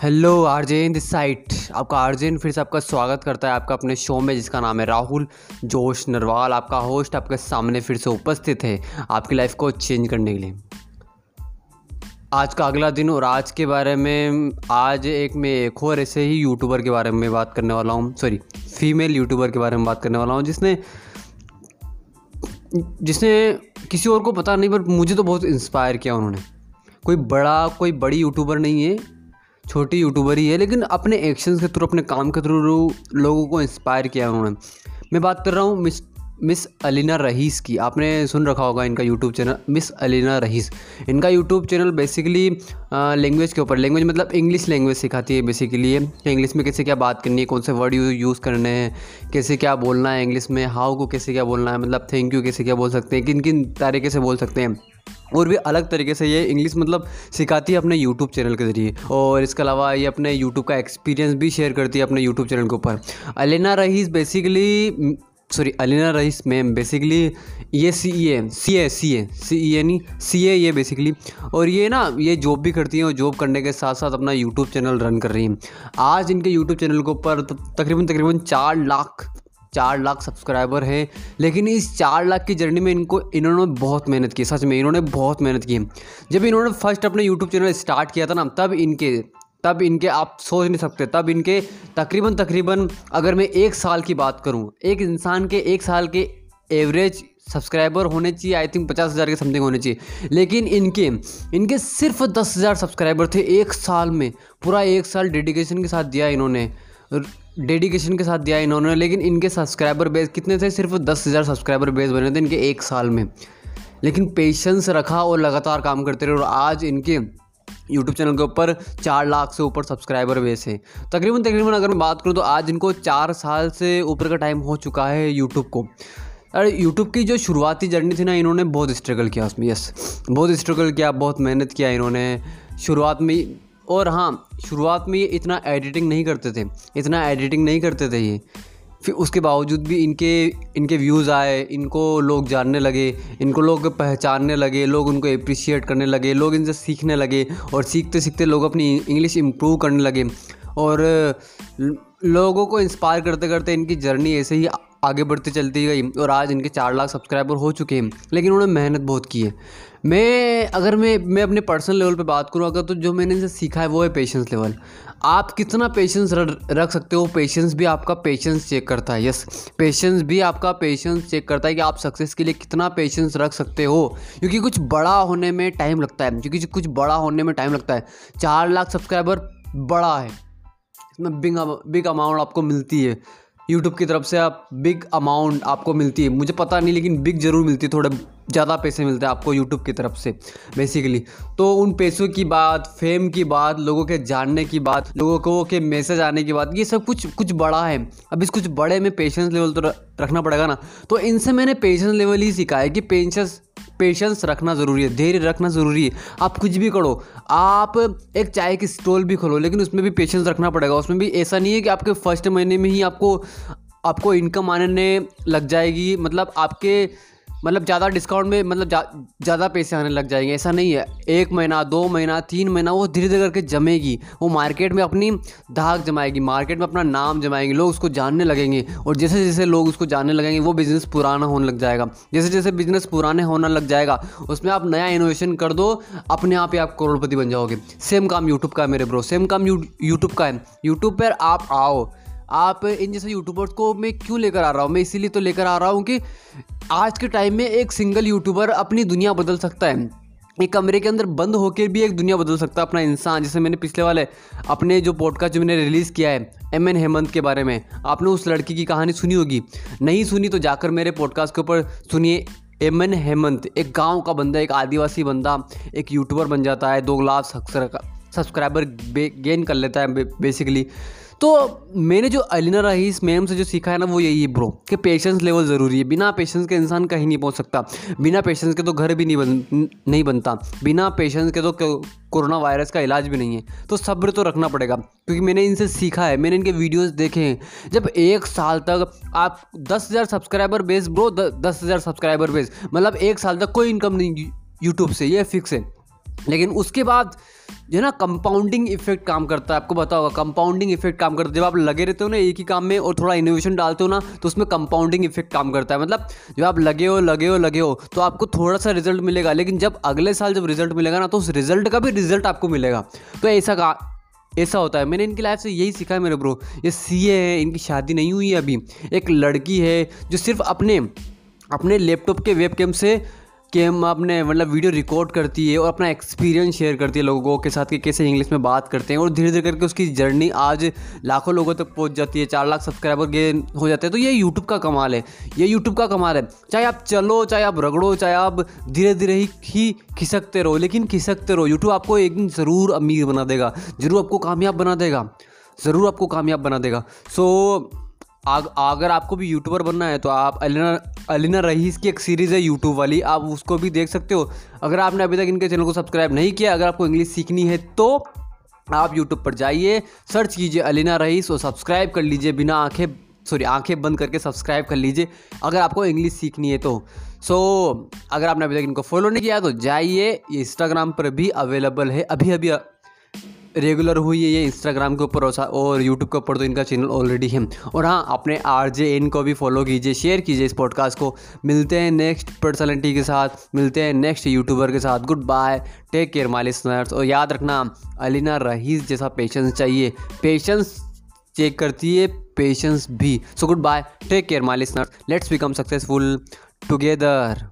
Hello आरजेन this site आपका आरजेन फिर से आपका स्वागत करता है आपका अपने शो में, जिसका नाम है राहुल, जोश नरवाल, आपका होस्ट आपके सामने फिर से उपस्थित है आपकी लाइफ को चेंज करने के लिए। आज का अगला दिन और आज के बारे में, आज एक मैं एक और ऐसे ही यूट्यूबर के बारे में बात करने वाला हूँ सॉरी फीमेल यूट्यूबर के बारे में बात करने वाला हूँ, जिसने जिसने किसी और को पता नहीं पर मुझे तो बहुत इंस्पायर किया उन्होंने। कोई बड़ा, कोई बड़ी यूट्यूबर नहीं है छोटी यूट्यूबर ही है, लेकिन अपने एक्शंस के थ्रू अपने काम के थ्रू लोगों को इंस्पायर किया उन्होंने। मैं बात कर रहा हूँ मिस मिस अलीना रहीस की। आपने सुन रखा होगा इनका यूट्यूब चैनल मिस अलीना रहीस। इनका यूट्यूब चैनल बेसिकली लैंग्वेज के ऊपर लैंग्वेज मतलब इंग्लिश लैंग्वेज सिखाती है बेसिकली है इंग्लिश में कैसे क्या बात करनी है, कौन से वर्ड यूज़ करने हैं, कैसे क्या बोलना है इंग्लिश में हाउ को कैसे क्या बोलना है मतलब थैंक यू कैसे क्या बोल सकते हैं किन किन तरीके से बोल सकते हैं। और भी अलग तरीके से ये इंग्लिश मतलब सिखाती है अपने यूट्यूब चैनल के ज़रिए। और इसके अलावा ये अपने यूट्यूब का एक्सपीरियंस भी शेयर करती है अपने यूट्यूब चैनल के ऊपर। Alena Rahees basically sorry Alina Rais ma'am basically ये सी ई है सी ए सी ए सी ई नहीं सी ए ये बेसिकली और ये ना, ये जॉब भी करती हैं और जॉब करने के साथ साथ अपना यूट्यूब चैनल रन कर रही हैं। आज इनके यूट्यूब चैनल के ऊपर तकरीबन तकरीबन चार लाख चार लाख सब्सक्राइबर हैं, लेकिन इस चार लाख की जर्नी में इनको, इन्होंने बहुत मेहनत की, सच में इन्होंने बहुत मेहनत की। जब इन्होंने फ़र्स्ट अपने यूट्यूब चैनल स्टार्ट किया था ना, तब इनके तब इनके, आप सोच नहीं सकते, तब इनके तकरीबन तकरीबन अगर मैं एक साल की बात करूँ, एक इंसान के एक साल के एवरेज सब्सक्राइबर होने चाहिए आई थिंक पचास हज़ार के समथिंग होने चाहिए। लेकिन इनके इनके सिर्फ़ दस हज़ार सब्सक्राइबर थे एक साल में, पूरा एक साल डेडिकेशन के साथ दिया इन्होंने। डेडिकेशन के साथ दिया इन्होंने, लेकिन इनके सब्सक्राइबर बेस कितने थे? सिर्फ़ दस हज़ार सब्सक्राइबर बेस बने थे इनके एक साल में। लेकिन पेशेंस रखा और लगातार काम करते रहे और आज इनके यूट्यूब चैनल के ऊपर चार लाख से ऊपर सब्सक्राइबर बेस है। तकरीबन तकरीबन अगर मैं बात करूँ तो आज इनको चार साल से ऊपर का टाइम हो चुका है यूट्यूब को। अरे यूट्यूब की जो शुरुआती जर्नी थी ना, इन्होंने बहुत स्ट्रगल किया उसमें यस बहुत स्ट्रगल किया, बहुत मेहनत किया इन्होंने। शुरुआत में और हाँ शुरुआत में ये इतना एडिटिंग नहीं करते थे, इतना एडिटिंग नहीं करते थे ये। फिर उसके बावजूद भी इनके इनके व्यूज़ आए, इनको लोग जानने लगे, इनको लोग पहचानने लगे, लोग उनको अप्रिशिएट करने लगे, लोग इनसे सीखने लगे और सीखते सीखते लोग अपनी इंग्लिश इम्प्रूव करने लगे। और लोगों को इंस्पायर करते करते इनकी जर्नी ऐसे ही आगे बढ़ती चलती गई और आज इनके चार लाख सब्सक्राइबर हो चुके हैं, लेकिन उन्होंने मेहनत बहुत की है। मैं, अगर मैं मैं अपने पर्सनल लेवल पे बात करूँ, अगर तो जो मैंने इनसे सीखा है वो है पेशेंस लेवल आप कितना पेशेंस रख सकते हो पेशेंस भी आपका पेशेंस चेक करता है यस पेशेंस भी आपका पेशेंस चेक करता है कि आप सक्सेस के लिए कितना पेशेंस रख सकते हो, क्योंकि कुछ बड़ा होने में टाइम लगता है, क्योंकि कुछ बड़ा होने में टाइम लगता है, चार लाख सब्सक्राइबर बड़ा है। इसमें बिग बिग अमाउंट आपको मिलती है। यूट्यूब की तरफ़ से आप बिग अमाउंट आपको मिलती है। मुझे पता नहीं, लेकिन बिग ज़रूर मिलती है, थोड़े ज़्यादा पैसे मिलते हैं आपको यूट्यूब की तरफ़ से बेसिकली तो उन पैसों की बात फेम की बात, लोगों के जानने की बात, लोगों को के मैसेज आने की बात, ये सब कुछ कुछ बड़ा है। अब इस कुछ बड़े में पेशेंस लेवल तो रखना पड़ेगा ना। तो इनसे मैंने पेशेंस लेवल ही सीखा है कि पेशेंस पेशेंस रखना ज़रूरी है, धैर्य रखना ज़रूरी है। आप कुछ भी करो, आप एक चाय की स्टॉल भी खोलो, लेकिन उसमें भी पेशेंस रखना पड़ेगा। उसमें भी ऐसा नहीं है कि आपके फ़र्स्ट महीने में ही आपको आपको इनकम आने लग जाएगी। मतलब आपके मतलब ज़्यादा डिस्काउंट में मतलब ज़्यादा पैसे आने लग जाएँगे। ऐसा नहीं है। एक महीना, दो महीना, तीन महीना, वो धीरे धीरे करके जमेगी। वो मार्केट में अपनी धाक जमाएगी। मार्केट में अपना नाम जमाएँगे। लोग उसको जानने लगेंगे। और जैसे जैसे लोग उसको जानने लगेंगे, वो बिज़नेस पुराना होने लग जाएगा। जैसे जैसे बिज़नेस पुराने होने लग जाएगा, उसमें आप नया इनोवेशन कर दो, अपने आप ही आप करोड़पति बन जाओगे। सेम काम यूट्यूब का है मेरे ब्रो सेम काम यूट्यूब का है। यूट्यूब पर आप आओ। आप इन जैसे यूट्यूबर्स को मैं क्यों लेकर आ रहा हूँ? मैं इसीलिए तो लेकर आ रहा हूँ कि आज के टाइम में एक सिंगल यूट्यूबर अपनी दुनिया बदल सकता है। एक कमरे के अंदर बंद होकर भी एक दुनिया बदल सकता है अपना इंसान, जैसे मैंने पिछले वाले अपने जो पॉडकास्ट जो मैंने रिलीज़ किया है एम एन हेमंत के बारे में। आपने उस लड़की की कहानी सुनी होगी। नहीं सुनी तो जाकर मेरे पॉडकास्ट के ऊपर सुनिए एम एन हेमंत। एक गाँव का बंदा, एक आदिवासी बंदा, एक यूट्यूबर बन जाता है, दो लाख सब्सक्राइबर गेन कर लेता है बेसिकली तो मैंने जो अलिना रहीस मैम से जो सीखा है ना, वो यही है ब्रो कि पेशेंस लेवल ज़रूरी है। बिना पेशेंस के इंसान कहीं नहीं पहुँच सकता। बिना पेशेंस के तो घर भी नहीं बन, नहीं बनता। बिना पेशेंस के तो कोरोना वायरस का इलाज भी नहीं है। तो सब्र तो रखना पड़ेगा, क्योंकि मैंने इनसे सीखा है। मैंने इनके वीडियोस देखे हैं। जब एक साल तक आप दस हज़ार सब्सक्राइबर बेस ब्रो दस हज़ार सब्सक्राइबर बेस मतलब एक साल तक कोई इनकम नहीं यूट्यूब से, ये फिक्स है। लेकिन उसके बाद जो है ना कंपाउंडिंग इफ़ेक्ट काम करता है। आपको होगा कंपाउंडिंग इफ़ेक्ट काम करता है। जब आप लगे रहते हो ना एक ही काम में और थोड़ा इनोवेशन डालते हो ना तो उसमें कंपाउंडिंग इफ़ेक्ट काम करता है। मतलब जब आप लगे हो लगे हो लगे हो तो आपको थोड़ा सा रिज़ल्ट मिलेगा। लेकिन जब अगले साल जब रिज़ल्ट मिलेगा ना तो उस रिज़ल्ट का भी रिज़ल्ट आपको मिलेगा। तो ऐसा का, ऐसा होता है। मैंने इनकी लाइफ से यही सीखा है मेरे ब्रो ये सी है, इनकी शादी नहीं हुई है अभी। एक लड़की है जो सिर्फ़ अपने अपने लैपटॉप के वेब से कि हम अपने मतलब वीडियो रिकॉर्ड करती है और अपना एक्सपीरियंस शेयर करती है लोगों के साथ कि कैसे इंग्लिश में बात करते हैं और धीरे धीरे करके उसकी जर्नी आज लाखों लोगों तक पहुँच जाती है, चार लाख सब्सक्राइबर गेन हो जाते हैं। तो ये यूट्यूब का कमाल है, ये यूट्यूब का कमाल है। चाहे आप चलो, चाहे आप रगड़ो, चाहे आप धीरे धीरे ही ही खिसकते रहो, लेकिन खिसकते रहो। यूट्यूब आपको एक दिन ज़रूर अमीर बना देगा, ज़रूर आपको कामयाब बना देगा, ज़रूर आपको कामयाब बना देगा। सो आग, अगर आपको भी यूट्यूबर बनना है तो आप अलिना अलिना रहीस की एक सीरीज़ है यूट्यूब वाली आप उसको भी देख सकते हो। अगर आपने अभी तक इनके चैनल को सब्सक्राइब नहीं किया अगर आपको इंग्लिश सीखनी है तो आप यूट्यूब पर जाइए सर्च कीजिए अलिना रईस और सब्सक्राइब कर लीजिए बिना आँखें सॉरी आँखें बंद करके सब्सक्राइब कर लीजिए अगर आपको इंग्लिश सीखनी है तो। सो so, अगर आपने अभी तक इनको फॉलो नहीं किया तो जाइए ये इंस्टाग्राम पर भी अवेलेबल है। अभी अभी अभी रेगुलर हुई है ये इंस्टाग्राम के ऊपर और यूट्यूब के ऊपर तो इनका चैनल ऑलरेडी है। और हाँ अपने आर जे एन को भी फॉलो कीजिए शेयर कीजिए इस पॉडकास्ट को। मिलते हैं नेक्स्ट पर्सनैलिटी के साथ, मिलते हैं नेक्स्ट यूट्यूबर के साथ। Goodbye take care my listeners और याद रखना, अलीना रहीस जैसा पेशेंस चाहिए। पेशेंस चेक करती है पेशेंस भी। So goodbye take care my listeners let's become successful together